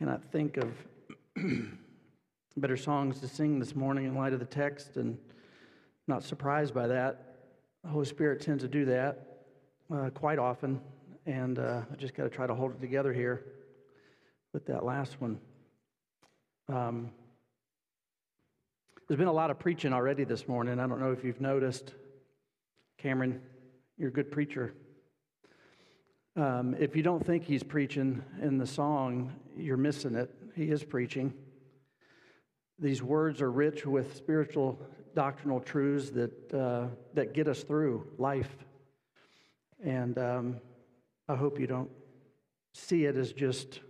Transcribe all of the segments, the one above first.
cannot think of better songs to sing this morning in light of the text and not surprised by that. The Holy Spirit tends to do that uh, quite often, and uh, I just got to try to hold it together here with that last one. Um, there's been a lot of preaching already this morning. I don't know if you've noticed. Cameron, you're a good preacher. Um, if you don't think he's preaching in the song, you're missing it. He is preaching. These words are rich with spiritual doctrinal truths that, uh, that get us through life. And um, I hope you don't see it as just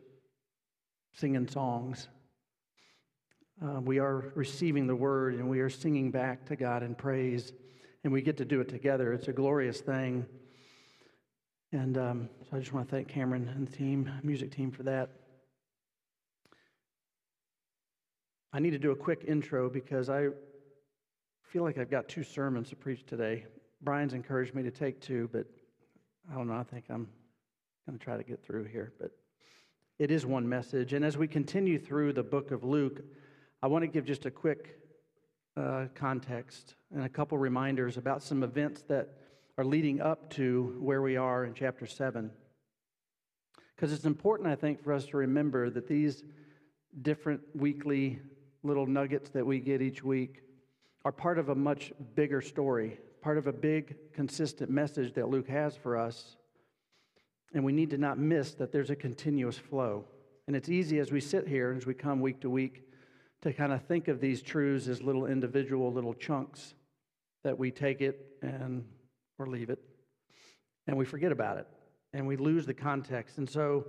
singing songs. Uh, we are receiving the word and we are singing back to God in praise, and we get to do it together. It's a glorious thing. And um, so I just want to thank Cameron and the team, music team, for that. I need to do a quick intro because I feel like I've got two sermons to preach today. Brian's encouraged me to take two, but I don't know. I think I'm going to try to get through here. But it is one message. And as we continue through the book of Luke, I want to give just a quick uh, context and a couple reminders about some events that are leading up to where we are in chapter 7. Because it's important, I think, for us to remember that these different weekly little nuggets that we get each week are part of a much bigger story, part of a big, consistent message that Luke has for us. And we need to not miss that there's a continuous flow. And it's easy as we sit here, as we come week to week, to kind of think of these truths as little individual little chunks that we take it and or leave it and we forget about it and we lose the context and so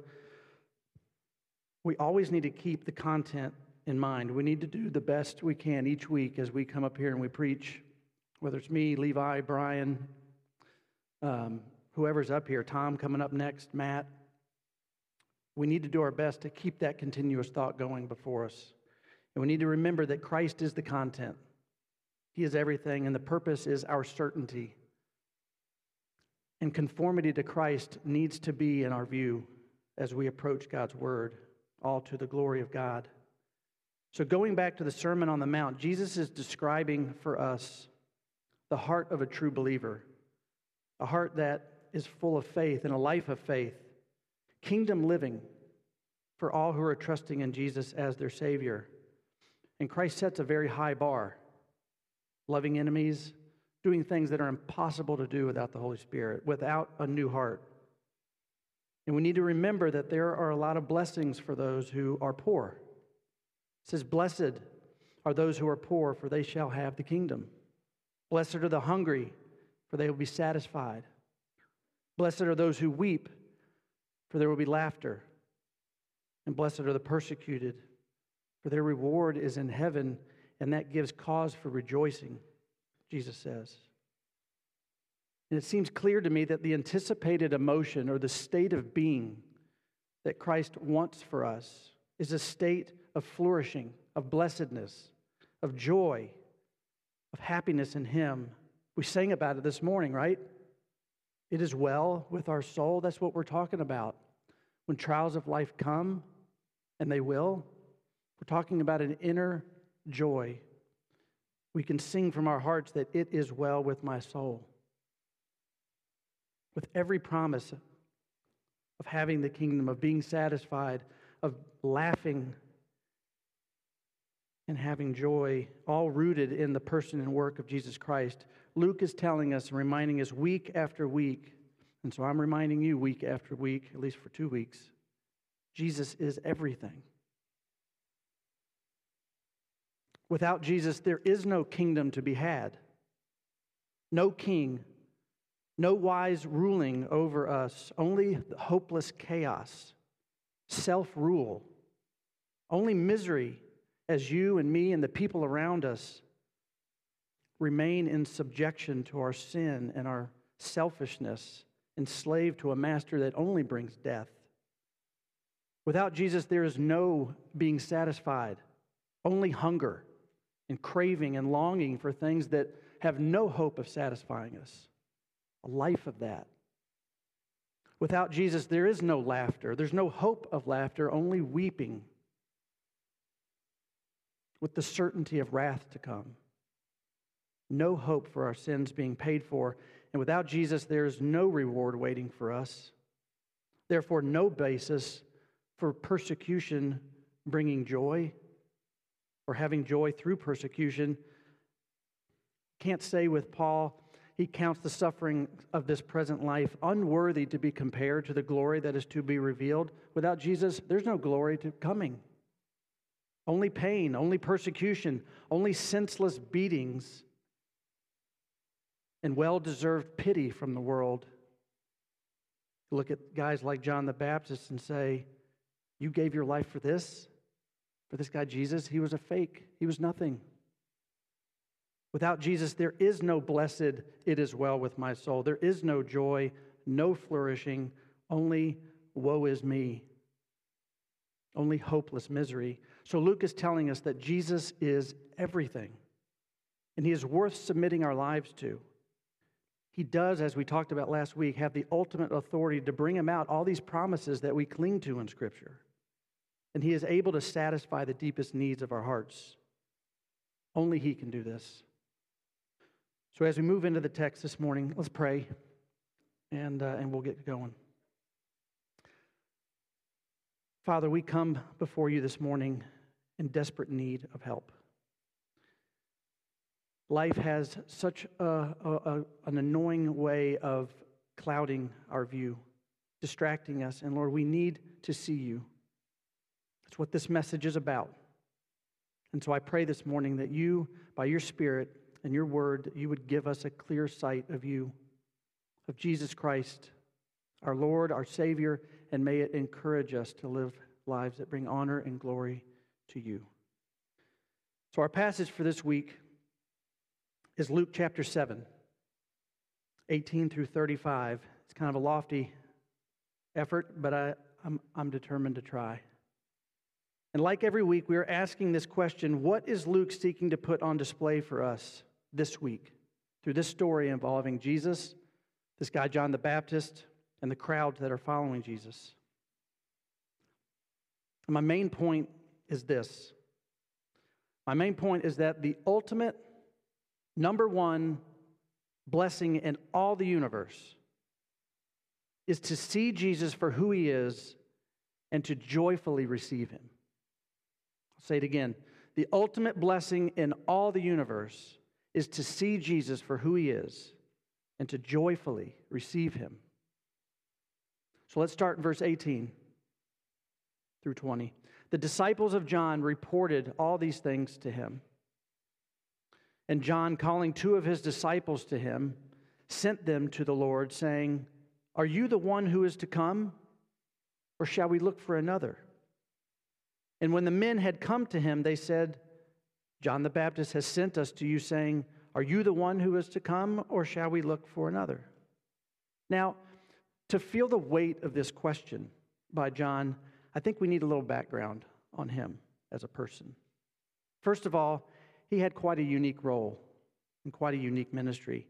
we always need to keep the content in mind. We need to do the best we can each week as we come up here and we preach, whether it's me, Levi, Brian, um, whoever's up here, Tom coming up next, Matt. We need to do our best to keep that continuous thought going before us. And we need to remember that Christ is the content, He is everything, and the purpose is our certainty. And conformity to Christ needs to be in our view as we approach God's Word, all to the glory of God. So, going back to the Sermon on the Mount, Jesus is describing for us the heart of a true believer, a heart that is full of faith and a life of faith, kingdom living for all who are trusting in Jesus as their Savior. And Christ sets a very high bar, loving enemies, doing things that are impossible to do without the Holy Spirit, without a new heart. And we need to remember that there are a lot of blessings for those who are poor. It says, Blessed are those who are poor, for they shall have the kingdom. Blessed are the hungry, for they will be satisfied. Blessed are those who weep, for there will be laughter. And blessed are the persecuted, for their reward is in heaven, and that gives cause for rejoicing, Jesus says. And it seems clear to me that the anticipated emotion or the state of being that Christ wants for us is a state of flourishing, of blessedness, of joy, of happiness in Him. We sang about it this morning, right? It is well with our soul. That's what we're talking about. When trials of life come, and they will, we're talking about an inner joy. We can sing from our hearts that it is well with my soul. With every promise of having the kingdom, of being satisfied, of laughing and having joy, all rooted in the person and work of Jesus Christ. Luke is telling us and reminding us week after week, and so I'm reminding you week after week, at least for two weeks, Jesus is everything. Without Jesus, there is no kingdom to be had, no king, no wise ruling over us, only hopeless chaos, self rule, only misery as you and me and the people around us remain in subjection to our sin and our selfishness, enslaved to a master that only brings death. Without Jesus, there is no being satisfied, only hunger and craving and longing for things that have no hope of satisfying us. A life of that. Without Jesus, there is no laughter. There's no hope of laughter, only weeping with the certainty of wrath to come. No hope for our sins being paid for, and without Jesus, there is no reward waiting for us. Therefore, no basis for persecution bringing joy or having joy through persecution. Can't say with Paul, he counts the suffering of this present life unworthy to be compared to the glory that is to be revealed. Without Jesus, there's no glory to coming. Only pain, only persecution, only senseless beatings, and well deserved pity from the world. Look at guys like John the Baptist and say, You gave your life for this? For this guy, Jesus? He was a fake, he was nothing. Without Jesus, there is no blessed, it is well with my soul. There is no joy, no flourishing, only woe is me, only hopeless misery. So Luke is telling us that Jesus is everything, and he is worth submitting our lives to. He does, as we talked about last week, have the ultimate authority to bring about all these promises that we cling to in Scripture. And he is able to satisfy the deepest needs of our hearts. Only he can do this. So, as we move into the text this morning, let's pray and, uh, and we'll get going. Father, we come before you this morning in desperate need of help. Life has such a, a, an annoying way of clouding our view, distracting us. And Lord, we need to see you. That's what this message is about. And so I pray this morning that you, by your Spirit, and your word, you would give us a clear sight of you, of Jesus Christ, our Lord, our Savior, and may it encourage us to live lives that bring honor and glory to you. So, our passage for this week is Luke chapter 7, 18 through 35. It's kind of a lofty effort, but I, I'm, I'm determined to try. And like every week, we are asking this question what is Luke seeking to put on display for us? this week through this story involving Jesus, this guy, John the Baptist, and the crowds that are following Jesus. And my main point is this my main point is that the ultimate, number one blessing in all the universe is to see Jesus for who he is and to joyfully receive him. I'll say it again. The ultimate blessing in all the universe is to see Jesus for who he is and to joyfully receive him. So let's start in verse 18 through 20. The disciples of John reported all these things to him. And John, calling two of his disciples to him, sent them to the Lord, saying, Are you the one who is to come, or shall we look for another? And when the men had come to him, they said, John the Baptist has sent us to you, saying, Are you the one who is to come, or shall we look for another? Now, to feel the weight of this question by John, I think we need a little background on him as a person. First of all, he had quite a unique role and quite a unique ministry.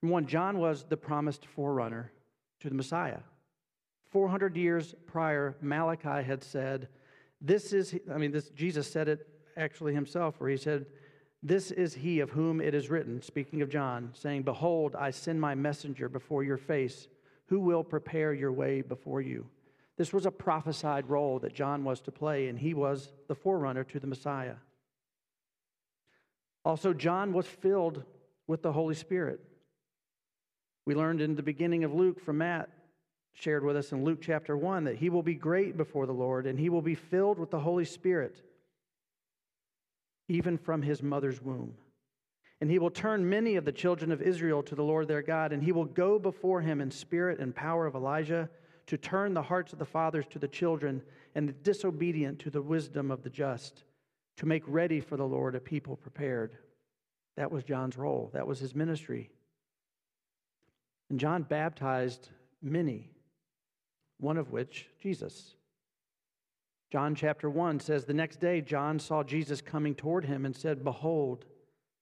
one, John was the promised forerunner to the Messiah. 400 years prior, Malachi had said, This is, I mean, this, Jesus said it actually himself, where he said, This is he of whom it is written, speaking of John, saying, Behold, I send my messenger before your face, who will prepare your way before you. This was a prophesied role that John was to play, and he was the forerunner to the Messiah. Also, John was filled with the Holy Spirit. We learned in the beginning of Luke from Matt, shared with us in Luke chapter 1, that he will be great before the Lord and he will be filled with the Holy Spirit even from his mother's womb. And he will turn many of the children of Israel to the Lord their God, and he will go before him in spirit and power of Elijah to turn the hearts of the fathers to the children and the disobedient to the wisdom of the just, to make ready for the Lord a people prepared. That was John's role, that was his ministry. And John baptized many, one of which, Jesus. John chapter 1 says, The next day John saw Jesus coming toward him and said, Behold,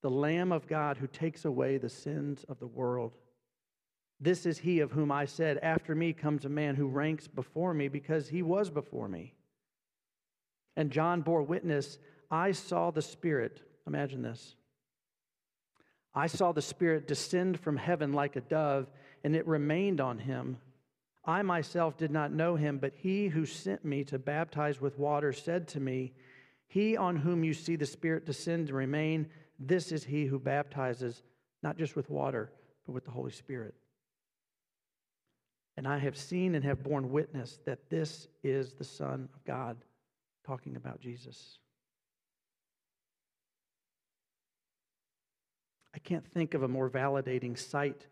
the Lamb of God who takes away the sins of the world. This is he of whom I said, After me comes a man who ranks before me because he was before me. And John bore witness, I saw the Spirit. Imagine this. I saw the Spirit descend from heaven like a dove, and it remained on him. I myself did not know him, but he who sent me to baptize with water said to me, He on whom you see the Spirit descend and remain, this is he who baptizes, not just with water, but with the Holy Spirit. And I have seen and have borne witness that this is the Son of God, talking about Jesus. I can't think of a more validating sight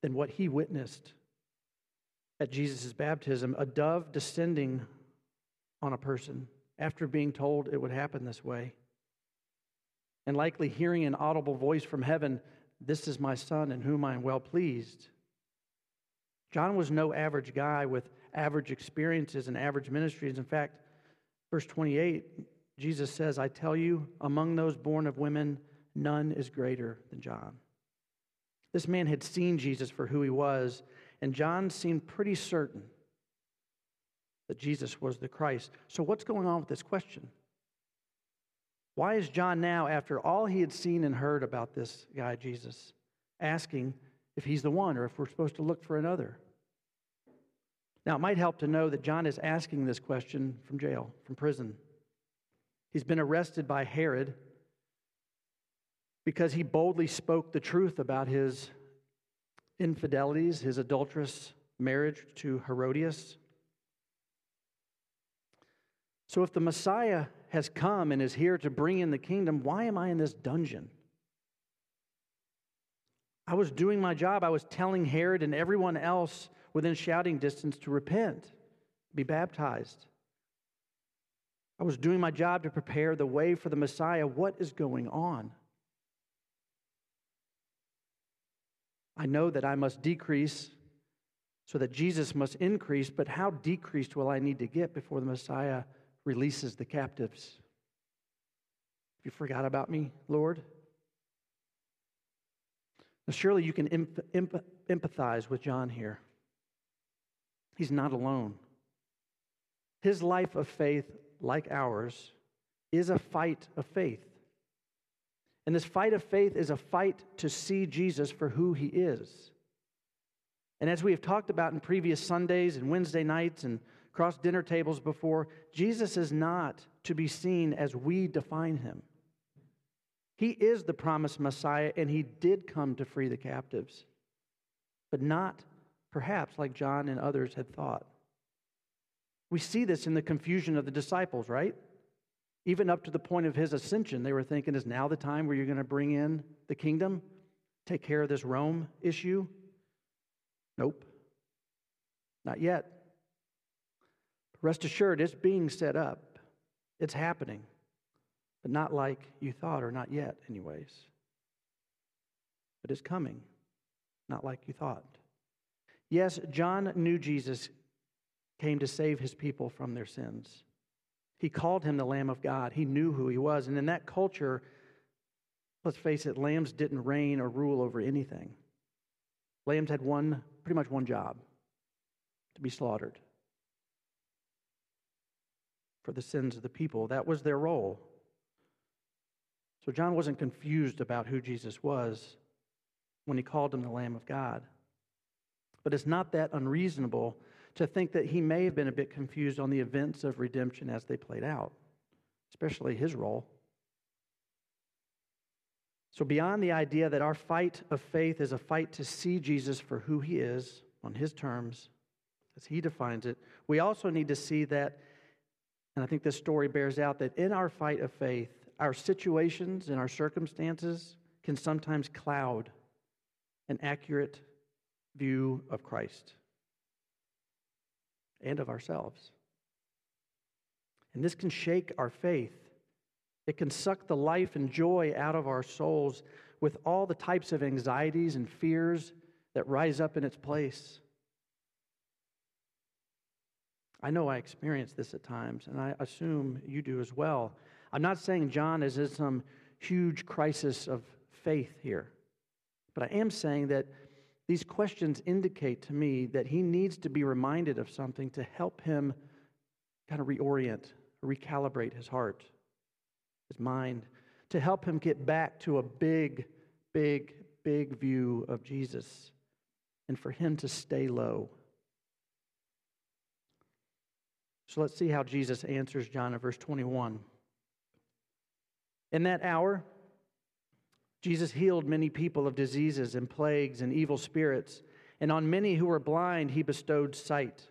than what he witnessed at Jesus' baptism a dove descending on a person after being told it would happen this way. And likely hearing an audible voice from heaven, This is my son in whom I am well pleased. John was no average guy with average experiences and average ministries. In fact, verse 28, Jesus says, I tell you, among those born of women, none is greater than John. This man had seen Jesus for who he was, and John seemed pretty certain that Jesus was the Christ. So, what's going on with this question? Why is John now, after all he had seen and heard about this guy, Jesus, asking if he's the one or if we're supposed to look for another? Now, it might help to know that John is asking this question from jail, from prison. He's been arrested by Herod because he boldly spoke the truth about his infidelities, his adulterous marriage to Herodias. So, if the Messiah has come and is here to bring in the kingdom, why am I in this dungeon? I was doing my job. I was telling Herod and everyone else within shouting distance to repent, be baptized. I was doing my job to prepare the way for the Messiah. What is going on? I know that I must decrease so that Jesus must increase, but how decreased will I need to get before the Messiah releases the captives? You forgot about me, Lord? Now, surely you can empathize with John here. He's not alone. His life of faith, like ours, is a fight of faith. And this fight of faith is a fight to see Jesus for who he is. And as we have talked about in previous Sundays and Wednesday nights and across dinner tables before, Jesus is not to be seen as we define him. He is the promised Messiah, and he did come to free the captives, but not perhaps like John and others had thought. We see this in the confusion of the disciples, right? Even up to the point of his ascension, they were thinking, is now the time where you're going to bring in the kingdom? Take care of this Rome issue? Nope. Not yet. Rest assured, it's being set up, it's happening, but not like you thought, or not yet, anyways. But it's coming, not like you thought. Yes, John knew Jesus came to save his people from their sins. He called him the Lamb of God. He knew who he was. And in that culture, let's face it, lambs didn't reign or rule over anything. Lambs had one, pretty much one job to be slaughtered for the sins of the people. That was their role. So John wasn't confused about who Jesus was when he called him the Lamb of God. But it's not that unreasonable to think that he may have been a bit confused on the events of redemption as they played out, especially his role. So, beyond the idea that our fight of faith is a fight to see Jesus for who he is on his terms, as he defines it, we also need to see that, and I think this story bears out, that in our fight of faith, our situations and our circumstances can sometimes cloud an accurate view of Christ and of ourselves. And this can shake our faith. It can suck the life and joy out of our souls with all the types of anxieties and fears that rise up in its place. I know I experience this at times, and I assume you do as well. I'm not saying John is in some huge crisis of faith here, but I am saying that these questions indicate to me that he needs to be reminded of something to help him kind of reorient, recalibrate his heart. his mind, to help him get back to a big, big, big view of Jesus and for him to stay low. So let's see how Jesus answers John in verse 21. In that hour, Jesus healed many people of diseases and plagues and evil spirits, and on many who were blind, he bestowed sight.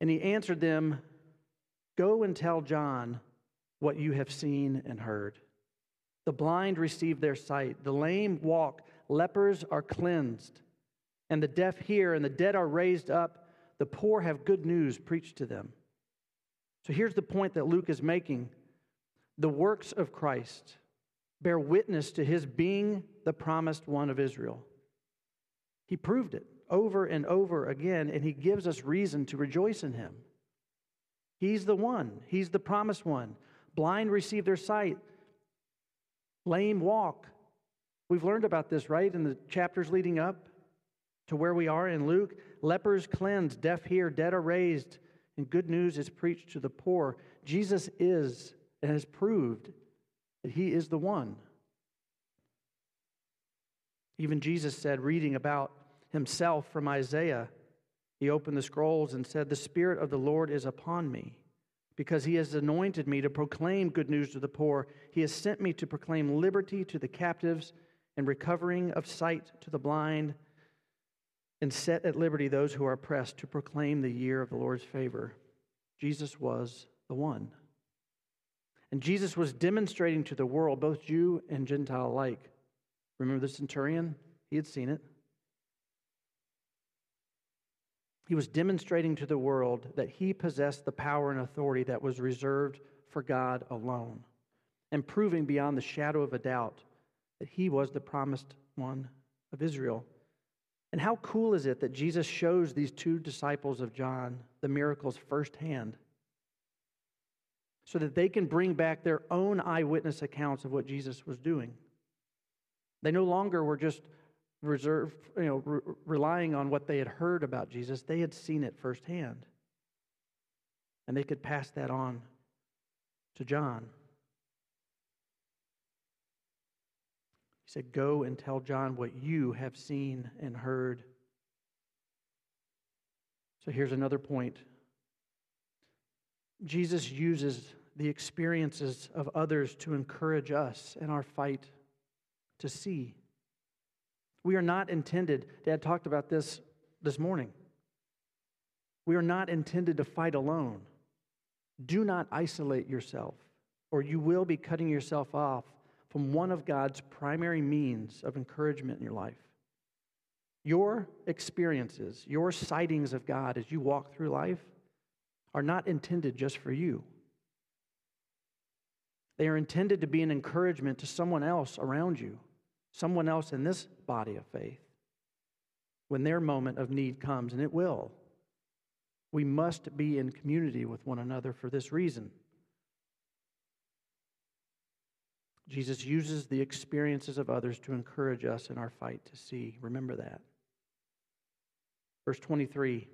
And he answered them, Go and tell John what you have seen and heard. The blind receive their sight, the lame walk, lepers are cleansed, and the deaf hear, and the dead are raised up. The poor have good news preached to them. So here's the point that Luke is making the works of Christ bear witness to his being the promised one of Israel. He proved it over and over again, and he gives us reason to rejoice in him. He's the one, he's the promised one. Blind receive their sight, lame walk. We've learned about this, right, in the chapters leading up to where we are in Luke. Lepers cleansed, deaf hear, dead are raised, and good news is preached to the poor. Jesus is and has proved that he is the one. Even Jesus said, reading about himself from Isaiah, he opened the scrolls and said, The Spirit of the Lord is upon me, because he has anointed me to proclaim good news to the poor. He has sent me to proclaim liberty to the captives and recovering of sight to the blind and set at liberty those who are oppressed to proclaim the year of the Lord's favor. Jesus was the one. And Jesus was demonstrating to the world, both Jew and Gentile alike. Remember the centurion? He had seen it. He was demonstrating to the world that he possessed the power and authority that was reserved for God alone, and proving beyond the shadow of a doubt that he was the promised one of Israel. And how cool is it that Jesus shows these two disciples of John the miracles firsthand so that they can bring back their own eyewitness accounts of what Jesus was doing? They no longer were just reserved, you know, re- relying on what they had heard about Jesus, they had seen it firsthand. And they could pass that on to John. He said, Go and tell John what you have seen and heard. So here's another point Jesus uses the experiences of others to encourage us in our fight to see. We are not intended, Dad talked about this this morning. We are not intended to fight alone. Do not isolate yourself, or you will be cutting yourself off from one of God's primary means of encouragement in your life. Your experiences, your sightings of God as you walk through life are not intended just for you. They are intended to be an encouragement to someone else around you, someone else in this body of faith, when their moment of need comes, and it will. We must be in community with one another for this reason. Jesus uses the experiences of others to encourage us in our fight to see. Remember that. Verse 23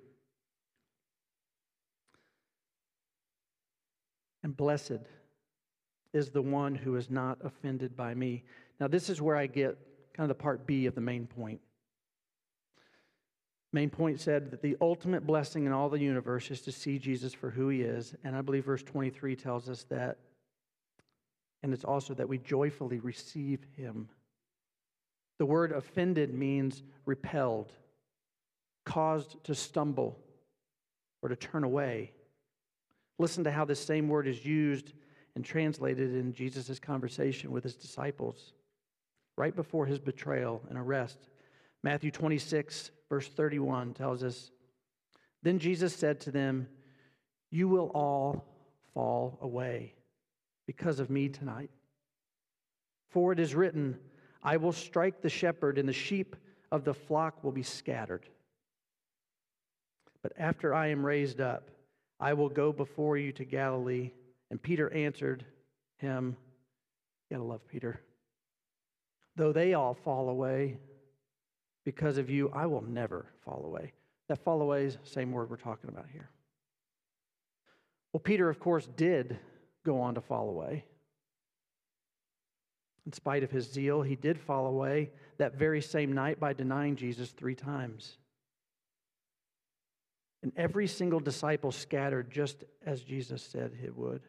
And blessed is the one who is not offended by me. Now, this is where I get kind of the part B of the main point. Main point said that the ultimate blessing in all the universe is to see Jesus for who he is. And I believe verse 23 tells us that and it's also that we joyfully receive him. The word offended means repelled, caused to stumble, or to turn away. Listen to how this same word is used and translated in Jesus' conversation with his disciples right before his betrayal and arrest. Matthew 26, verse 31 tells us Then Jesus said to them, You will all fall away because of me tonight. For it is written, I will strike the shepherd, and the sheep of the flock will be scattered. But after I am raised up, I will go before you to Galilee. And Peter answered him, You gotta love Peter. Though they all fall away because of you, I will never fall away. That fall away is the same word we're talking about here. Well, Peter, of course, did go on to fall away. In spite of his zeal, he did fall away that very same night by denying Jesus three times. And every single disciple scattered just as Jesus said it would.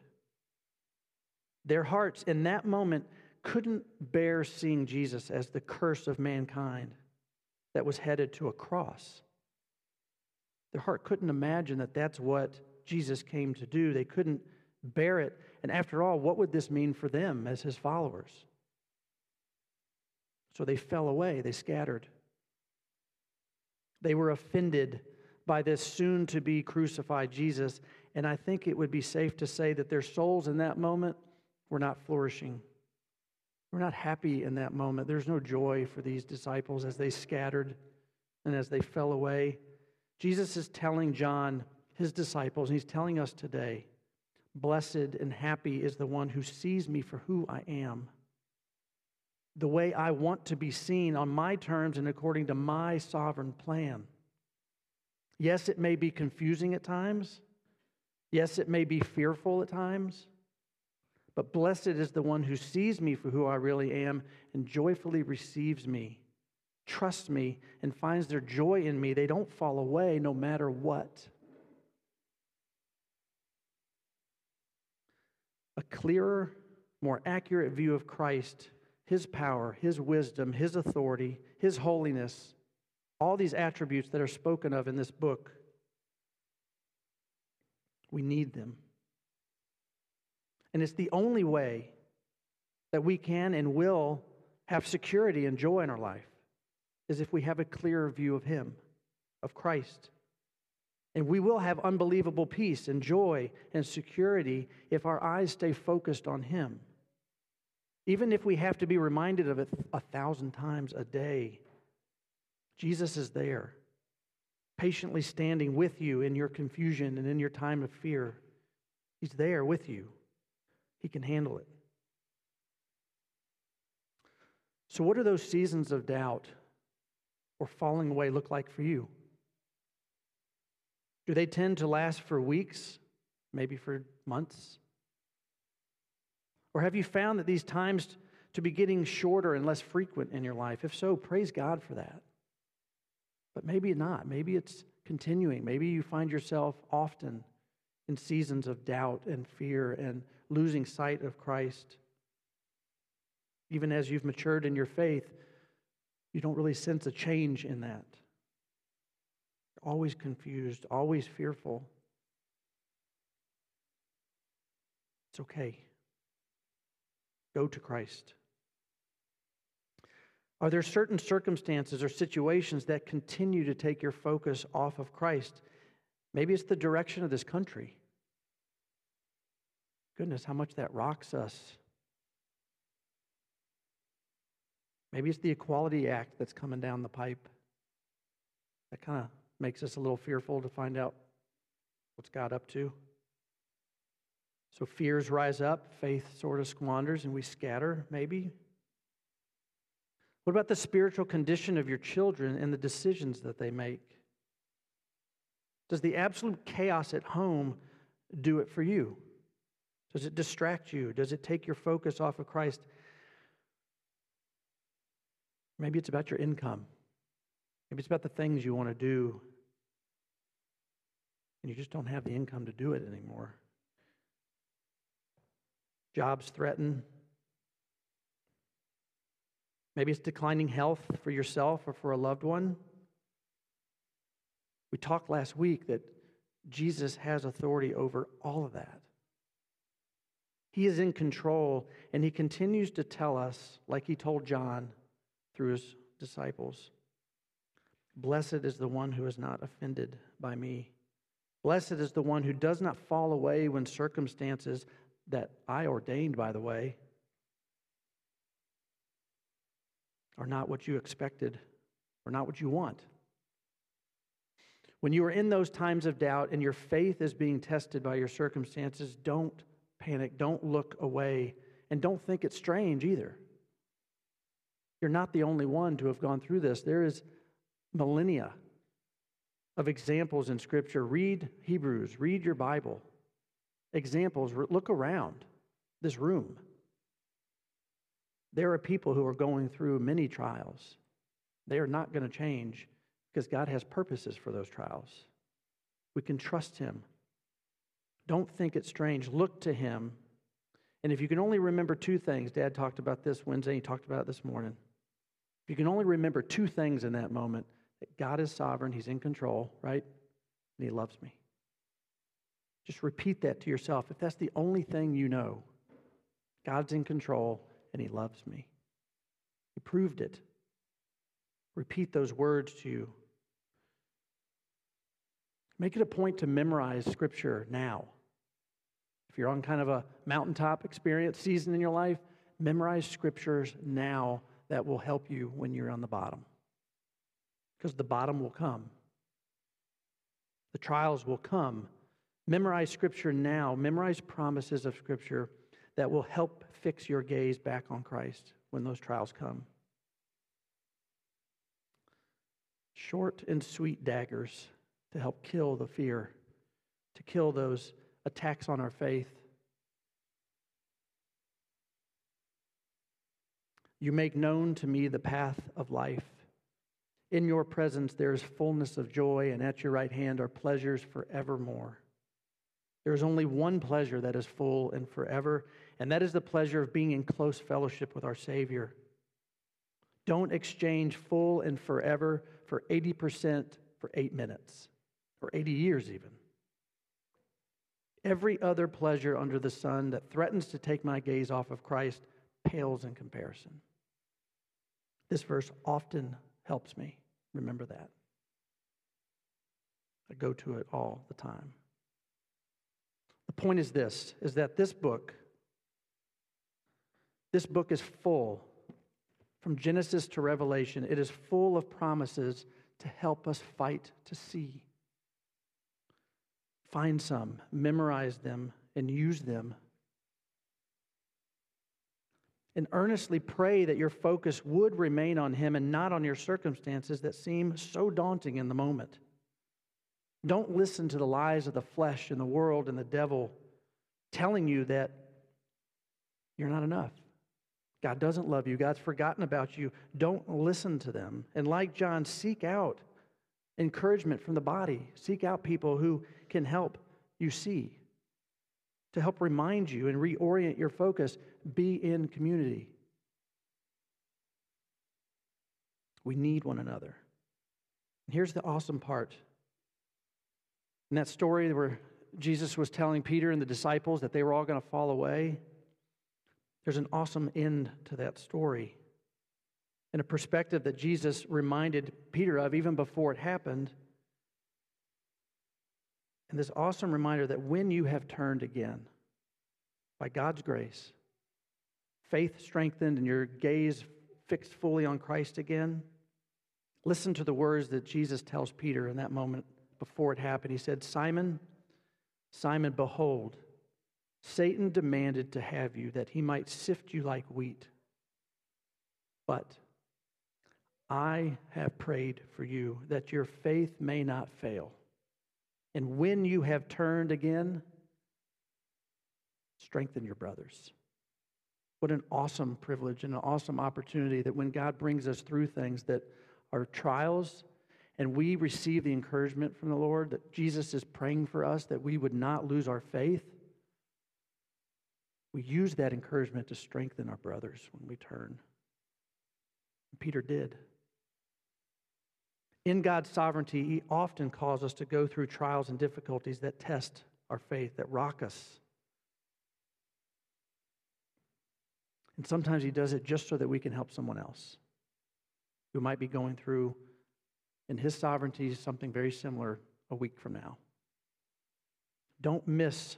Their hearts in that moment couldn't bear seeing Jesus as the curse of mankind that was headed to a cross. Their heart couldn't imagine that that's what Jesus came to do. They couldn't bear it. And after all, what would this mean for them as his followers? So they fell away, they scattered. They were offended by this soon to be crucified Jesus. And I think it would be safe to say that their souls in that moment were not flourishing. We're not happy in that moment. There's no joy for these disciples as they scattered and as they fell away. Jesus is telling John, his disciples, and he's telling us today Blessed and happy is the one who sees me for who I am, the way I want to be seen on my terms and according to my sovereign plan. Yes, it may be confusing at times. Yes, it may be fearful at times. But blessed is the one who sees me for who I really am and joyfully receives me, trusts me, and finds their joy in me. They don't fall away no matter what. A clearer, more accurate view of Christ, his power, his wisdom, his authority, his holiness, all these attributes that are spoken of in this book, we need them. And it's the only way that we can and will have security and joy in our life is if we have a clearer view of Him, of Christ. And we will have unbelievable peace and joy and security if our eyes stay focused on Him. Even if we have to be reminded of it a thousand times a day, Jesus is there, patiently standing with you in your confusion and in your time of fear. He's there with you. He can handle it. So, what do those seasons of doubt or falling away look like for you? Do they tend to last for weeks, maybe for months? Or have you found that these times to be getting shorter and less frequent in your life? If so, praise God for that. But maybe not. Maybe it's continuing. Maybe you find yourself often in seasons of doubt and fear and losing sight of Christ. Even as you've matured in your faith, you don't really sense a change in that. You're always confused, always fearful. It's okay. Go to Christ. Are there certain circumstances or situations that continue to take your focus off of Christ? Maybe it's the direction of this country. Goodness, how much that rocks us. Maybe it's the Equality Act that's coming down the pipe. That kind of makes us a little fearful to find out what's God up to. So fears rise up, faith sort of squanders, and we scatter, maybe. What about the spiritual condition of your children and the decisions that they make? Does the absolute chaos at home do it for you? Does it distract you? Does it take your focus off of Christ? Maybe it's about your income. Maybe it's about the things you want to do, and you just don't have the income to do it anymore. Jobs threaten. Maybe it's declining health for yourself or for a loved one. We talked last week that Jesus has authority over all of that. He is in control, and he continues to tell us, like he told John through his disciples Blessed is the one who is not offended by me. Blessed is the one who does not fall away when circumstances that I ordained, by the way, are not what you expected or not what you want. When you are in those times of doubt and your faith is being tested by your circumstances, don't panic. Don't look away. And don't think it's strange either. You're not the only one to have gone through this. There is millennia of examples in Scripture. Read Hebrews, read your Bible. Examples, look around this room. There are people who are going through many trials. They are not going to change because God has purposes for those trials. We can trust Him. Don't think it's strange. Look to Him. And if you can only remember two things, Dad talked about this Wednesday, he talked about it this morning. If you can only remember two things in that moment that God is sovereign, He's in control, right? And He loves me. Just repeat that to yourself. If that's the only thing you know, God's in control and He loves me. He proved it. Repeat those words to you. Make it a point to memorize Scripture now. If you're on kind of a mountaintop experience season in your life, memorize Scriptures now that will help you when you're on the bottom. Because the bottom will come, the trials will come. Memorize Scripture now, memorize promises of Scripture that will help fix your gaze back on Christ when those trials come. Short and sweet daggers to help kill the fear, to kill those attacks on our faith. You make known to me the path of life. In your presence there is fullness of joy, and at your right hand are pleasures forevermore. There is only one pleasure that is full and forever, and that is the pleasure of being in close fellowship with our Savior. Don't exchange full and forever for 80% for eight minutes, or 80 years even. Every other pleasure under the sun that threatens to take my gaze off of Christ pales in comparison. This verse often helps me remember that. I go to it all the time. The point is this is that this book this book is full from Genesis to Revelation. It is full of promises to help us fight to see. Find some, memorize them, and use them. And earnestly pray that your focus would remain on Him and not on your circumstances that seem so daunting in the moment. Don't listen to the lies of the flesh and the world and the devil telling you that you're not enough. God doesn't love you. God's forgotten about you. Don't listen to them. And like John, seek out encouragement from the body. Seek out people who can help you see, to help remind you and reorient your focus. Be in community. We need one another. Here's the awesome part. In that story where Jesus was telling Peter and the disciples that they were all going to fall away, there's an awesome end to that story. And a perspective that Jesus reminded Peter of even before it happened. And this awesome reminder that when you have turned again, by God's grace, faith strengthened and your gaze fixed fully on Christ again, listen to the words that Jesus tells Peter in that moment before it happened. He said, Simon, Simon, behold, Satan demanded to have you that he might sift you like wheat. But I have prayed for you that your faith may not fail. And when you have turned again, strengthen your brothers. What an awesome privilege and an awesome opportunity that when God brings us through things that are trials and we receive the encouragement from the Lord that Jesus is praying for us that we would not lose our faith we use that encouragement to strengthen our brothers when we turn. Peter did. In God's sovereignty, He often calls us to go through trials and difficulties that test our faith, that rock us. And sometimes He does it just so that we can help someone else who might be going through, in His sovereignty, something very similar a week from now. Don't miss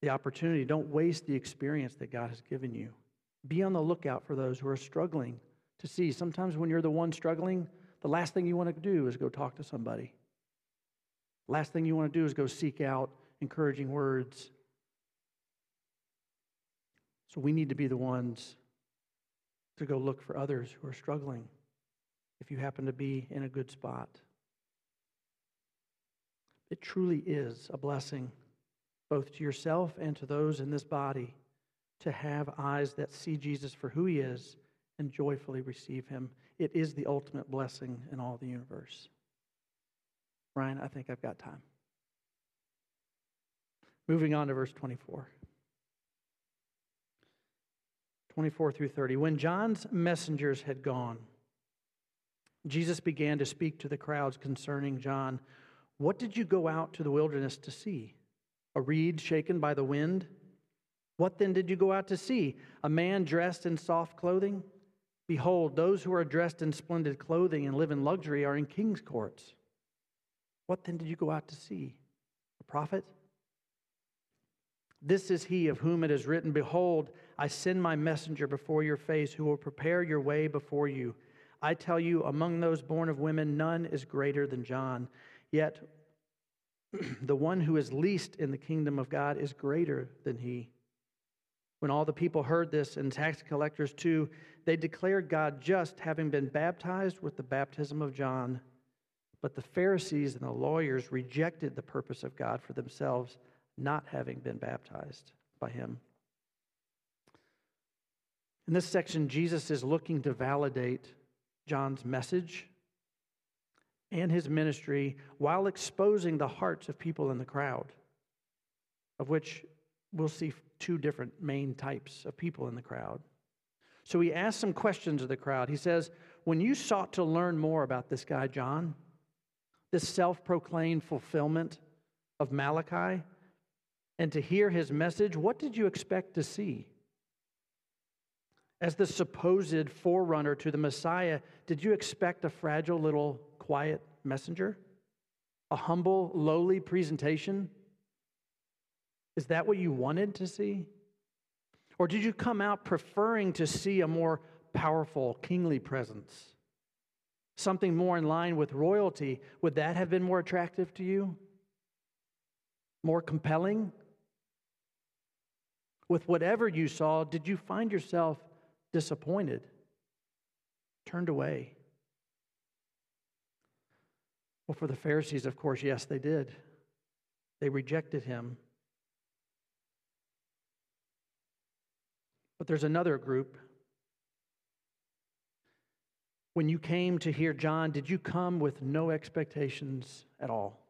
the opportunity. Don't waste the experience that God has given you. Be on the lookout for those who are struggling to see. Sometimes when you're the one struggling, the last thing you want to do is go talk to somebody. Last thing you want to do is go seek out encouraging words. So we need to be the ones to go look for others who are struggling if you happen to be in a good spot. It truly is a blessing both to yourself and to those in this body, to have eyes that see Jesus for who he is and joyfully receive him. It is the ultimate blessing in all the universe. Ryan, I think I've got time. Moving on to verse 24. 24 through 30. When John's messengers had gone, Jesus began to speak to the crowds concerning John. What did you go out to the wilderness to see? A reed shaken by the wind? What then did you go out to see? A man dressed in soft clothing? Behold, those who are dressed in splendid clothing and live in luxury are in king's courts. What then did you go out to see? A prophet? This is he of whom it is written, Behold, I send my messenger before your face who will prepare your way before you. I tell you, among those born of women, none is greater than John. Yet the one who is least in the kingdom of God is greater than he. When all the people heard this, and tax collectors too, they declared God just, having been baptized with the baptism of John. But the Pharisees and the lawyers rejected the purpose of God for themselves, not having been baptized by him. In this section, Jesus is looking to validate John's message and his ministry while exposing the hearts of people in the crowd, of which we'll see two different main types of people in the crowd. So he asks some questions of the crowd. He says, When you sought to learn more about this guy, John, this self proclaimed fulfillment of Malachi, and to hear his message, what did you expect to see? As the supposed forerunner to the Messiah, did you expect a fragile little quiet messenger? A humble, lowly presentation? Is that what you wanted to see? Or did you come out preferring to see a more powerful, kingly presence? Something more in line with royalty? Would that have been more attractive to you? More compelling? With whatever you saw, did you find yourself disappointed, turned away? Well, for the Pharisees, of course, yes, they did. They rejected him. But there's another group. When you came to hear John, did you come with no expectations at all?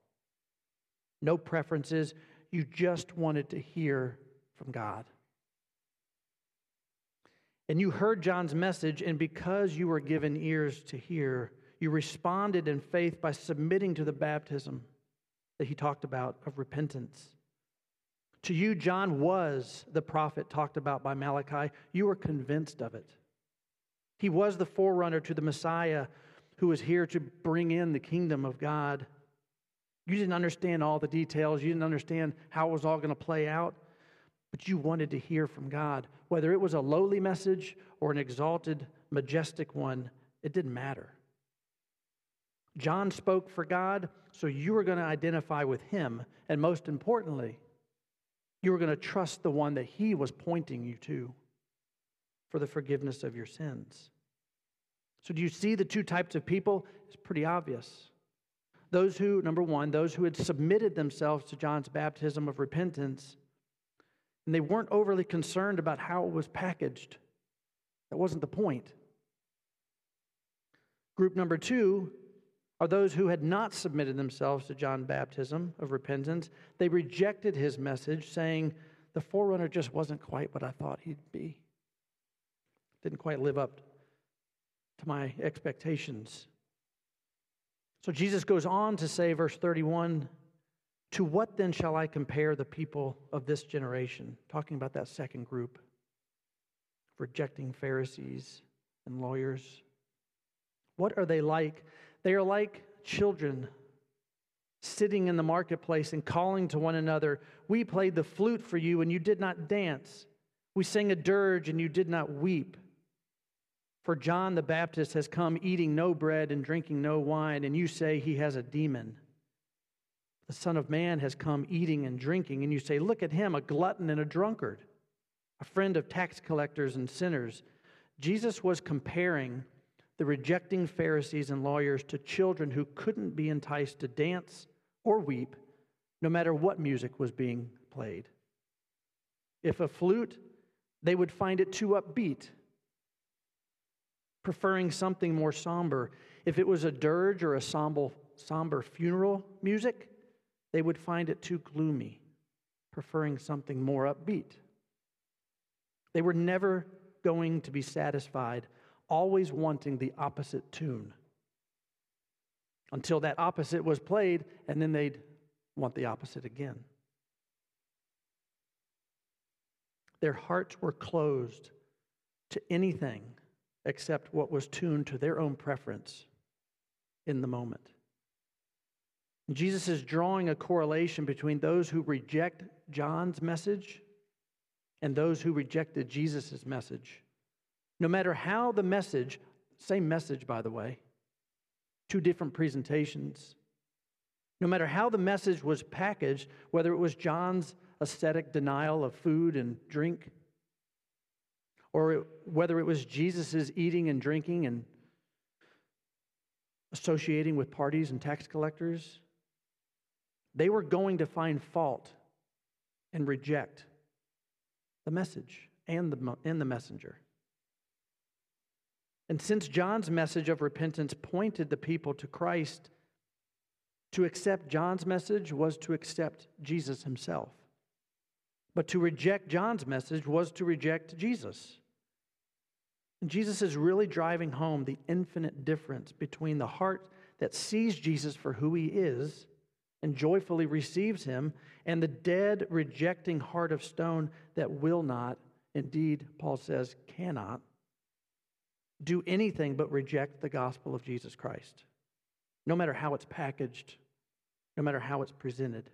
No preferences? You just wanted to hear from God. And you heard John's message, and because you were given ears to hear, you responded in faith by submitting to the baptism that he talked about of repentance. To you, John was the prophet talked about by Malachi. You were convinced of it. He was the forerunner to the Messiah who was here to bring in the kingdom of God. You didn't understand all the details, you didn't understand how it was all going to play out but you wanted to hear from God. Whether it was a lowly message or an exalted, majestic one, it didn't matter. John spoke for God, so you were going to identify with him. And most importantly, you were going to trust the one that he was pointing you to for the forgiveness of your sins. So, do you see the two types of people? It's pretty obvious. Those who, number one, those who had submitted themselves to John's baptism of repentance and they weren't overly concerned about how it was packaged. That wasn't the point. Group number two are those who had not submitted themselves to John's baptism of repentance. They rejected his message, saying, The forerunner just wasn't quite what I thought he'd be. Didn't quite live up to my expectations. So Jesus goes on to say, verse 31 to what then shall I compare the people of this generation? Talking about that second group, rejecting Pharisees and lawyers. What are they like? They are like children sitting in the marketplace and calling to one another, We played the flute for you, and you did not dance. We sang a dirge, and you did not weep. For John the Baptist has come eating no bread and drinking no wine, and you say he has a demon the Son of Man has come eating and drinking, and you say, Look at him, a glutton and a drunkard, a friend of tax collectors and sinners. Jesus was comparing the rejecting Pharisees and lawyers to children who couldn't be enticed to dance or weep, no matter what music was being played. If a flute They would find it too upbeat, preferring something more somber. If it was a dirge or a somber, somber funeral music, they would find it too gloomy, preferring something more upbeat. They were never going to be satisfied, always wanting the opposite tune. Until that opposite was played, and then they'd want the opposite again. Their hearts were closed to anything except what was tuned to their own preference in the moment. Jesus is drawing a correlation between those who reject John's message and those who rejected Jesus' message. No matter how the message, same message, by the way, two different presentations, no matter how the message was packaged, whether it was John's ascetic denial of food and drink, or whether it was Jesus' eating and drinking and associating with parties and tax collectors, they were going to find fault and reject the message and the, and the messenger. And since John's message of repentance pointed the people to Christ, to accept John's message was to accept Jesus himself. But to reject John's message was to reject Jesus. And Jesus is really driving home the infinite difference between the heart that sees Jesus for who he is and joyfully receives him, and the dead, rejecting heart of stone that will not, indeed, Paul says, cannot, do anything but reject the gospel of Jesus Christ, no matter how it's packaged, no matter how it's presented.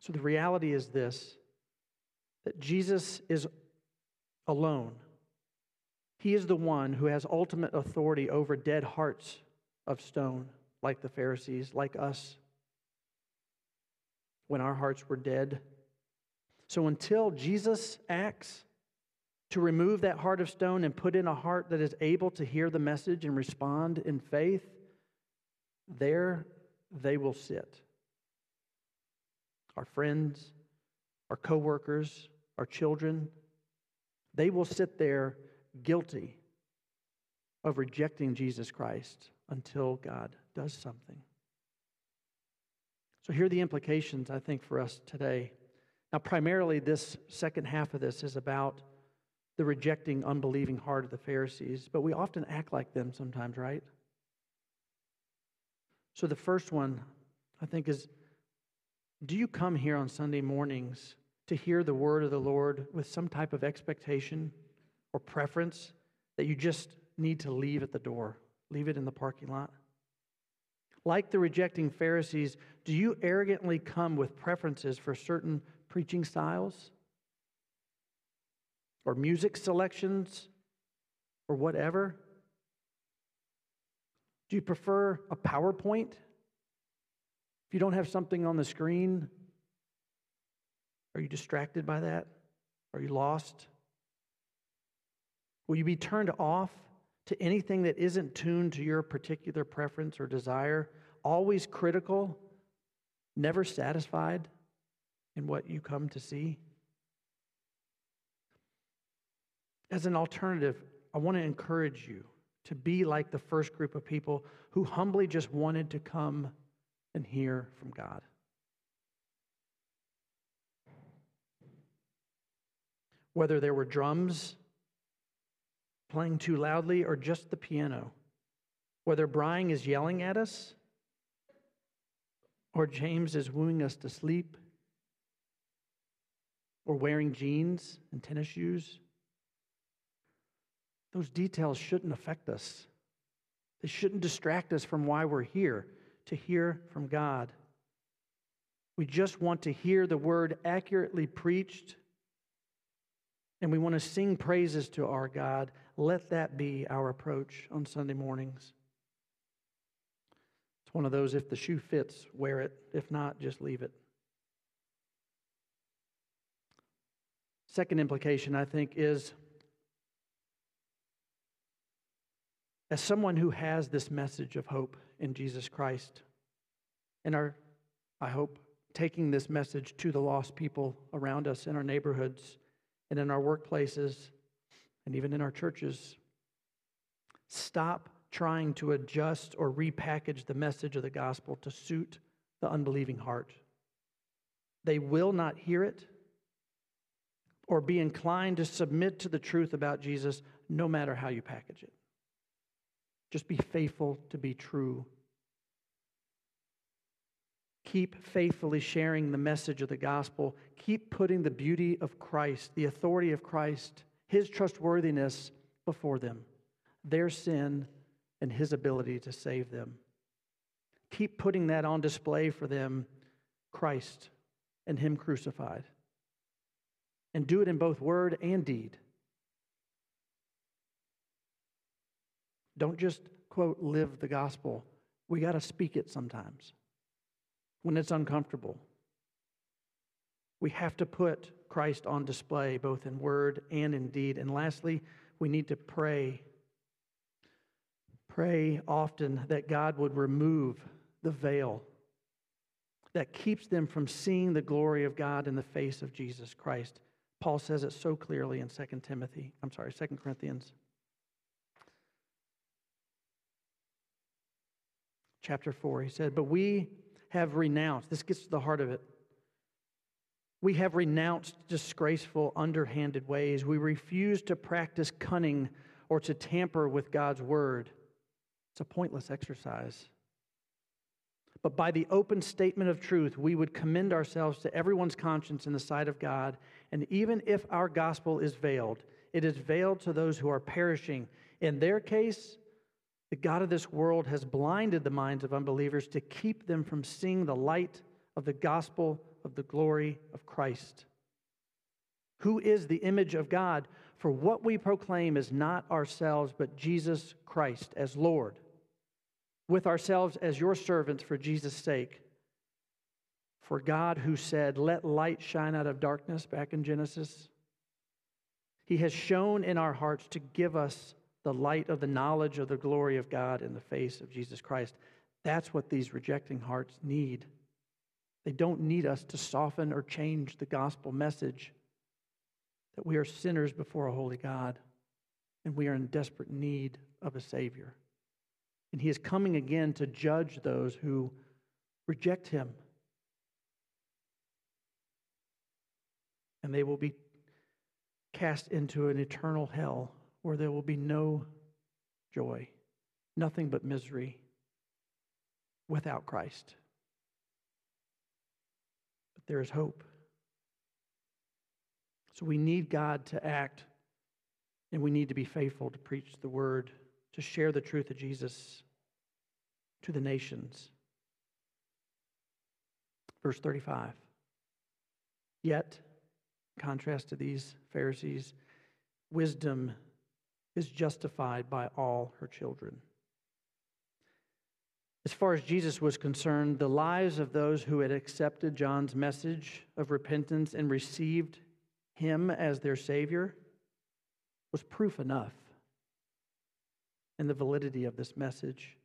So the reality is this that Jesus is alone. He is the one who has ultimate authority over dead hearts of stone, like the Pharisees, like us, when our hearts were dead. So until Jesus acts to remove that heart of stone and put in a heart that is able to hear the message and respond in faith, there they will sit our friends, our coworkers, our children, they will sit there guilty of rejecting Jesus Christ until God does something. So, here are the implications, I think, for us today. Now, primarily, this second half of this is about the rejecting, unbelieving heart of the Pharisees, but we often act like them sometimes, right? So, the first one, I think, is do you come here on Sunday mornings to hear the word of the Lord with some type of expectation or preference that you just need to leave at the door, leave it in the parking lot? Like the rejecting Pharisees, do you arrogantly come with preferences for certain preaching styles or music selections or whatever? Do you prefer a PowerPoint if you don't have something on the screen, are you distracted by that? Are you lost? Will you be turned off to anything that isn't tuned to your particular preference or desire? Always critical, never satisfied in what you come to see? As an alternative, I want to encourage you to be like the first group of people who humbly just wanted to come and hear from God. Whether there were drums playing too loudly or just the piano, whether Brian is yelling at us or James is wooing us to sleep or wearing jeans and tennis shoes, those details shouldn't affect us. They shouldn't distract us from why we're here to hear from God. We just want to hear the word accurately preached, and we want to sing praises to our God. Let that be our approach on Sunday mornings. It's one of those if the shoe fits, wear it. If not, just leave it. Second implication, I think, is as someone who has this message of hope in Jesus Christ, and are, I hope, taking this message to the lost people around us in our neighborhoods and in our workplaces and even in our churches. Stop trying to adjust or repackage the message of the gospel to suit the unbelieving heart. They will not hear it or be inclined to submit to the truth about Jesus, no matter how you package it. Just be faithful to be true. Keep faithfully sharing the message of the gospel. Keep putting the beauty of Christ, the authority of Christ, his trustworthiness before them, their sin, and his ability to save them. Keep putting that on display for them, Christ and him crucified. And do it in both word and deed. Don't just, quote, live the gospel. We got to speak it sometimes when it's uncomfortable. We have to put Christ on display, both in word and in deed. And lastly, we need to pray. Pray often that God would remove the veil that keeps them from seeing the glory of God in the face of Jesus Christ. Paul says it so clearly in 2 Timothy, I'm sorry, 2 Corinthians. Chapter 4, he said, But we have renounced, this gets to the heart of it. We have renounced disgraceful, underhanded ways. We refuse to practice cunning or to tamper with God's word. It's a pointless exercise. But by the open statement of truth, we would commend ourselves to everyone's conscience in the sight of God. And even if our gospel is veiled, it is veiled to those who are perishing. In their case, the God of this world has blinded the minds of unbelievers to keep them from seeing the light of the gospel of the glory of Christ. Who is the image of God? For what we proclaim is not ourselves, but Jesus Christ as Lord with ourselves as your servants for Jesus' sake. For God, who said, Let light shine out of darkness, back in Genesis, He has shone in our hearts to give us the light of the knowledge of the glory of God in the face of Jesus Christ. That's what these rejecting hearts need. They don't need us to soften or change the gospel message that we are sinners before a holy God and we are in desperate need of a Savior. And he is coming again to judge those who reject him. And they will be cast into an eternal hell where there will be no joy, nothing but misery without Christ. But there is hope. So we need God to act, and we need to be faithful to preach the word to share the truth of Jesus to the nations. Verse 35. Yet, contrast to these Pharisees, wisdom is justified by all her children. As far as Jesus was concerned, the lives of those who had accepted John's message of repentance and received him as their Savior was proof enough and the validity of this message.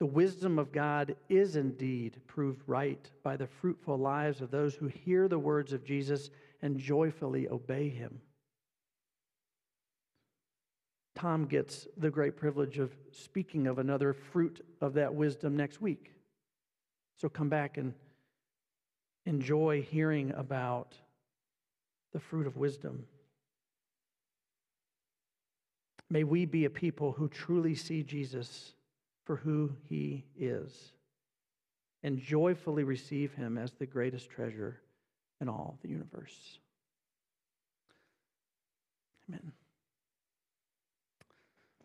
The wisdom of God is indeed proved right by the fruitful lives of those who hear the words of Jesus and joyfully obey him. Tom gets the great privilege of speaking of another fruit of that wisdom next week. So come back and enjoy hearing about the fruit of wisdom. May we be a people who truly see Jesus for who he is and joyfully receive him as the greatest treasure in all the universe. Amen.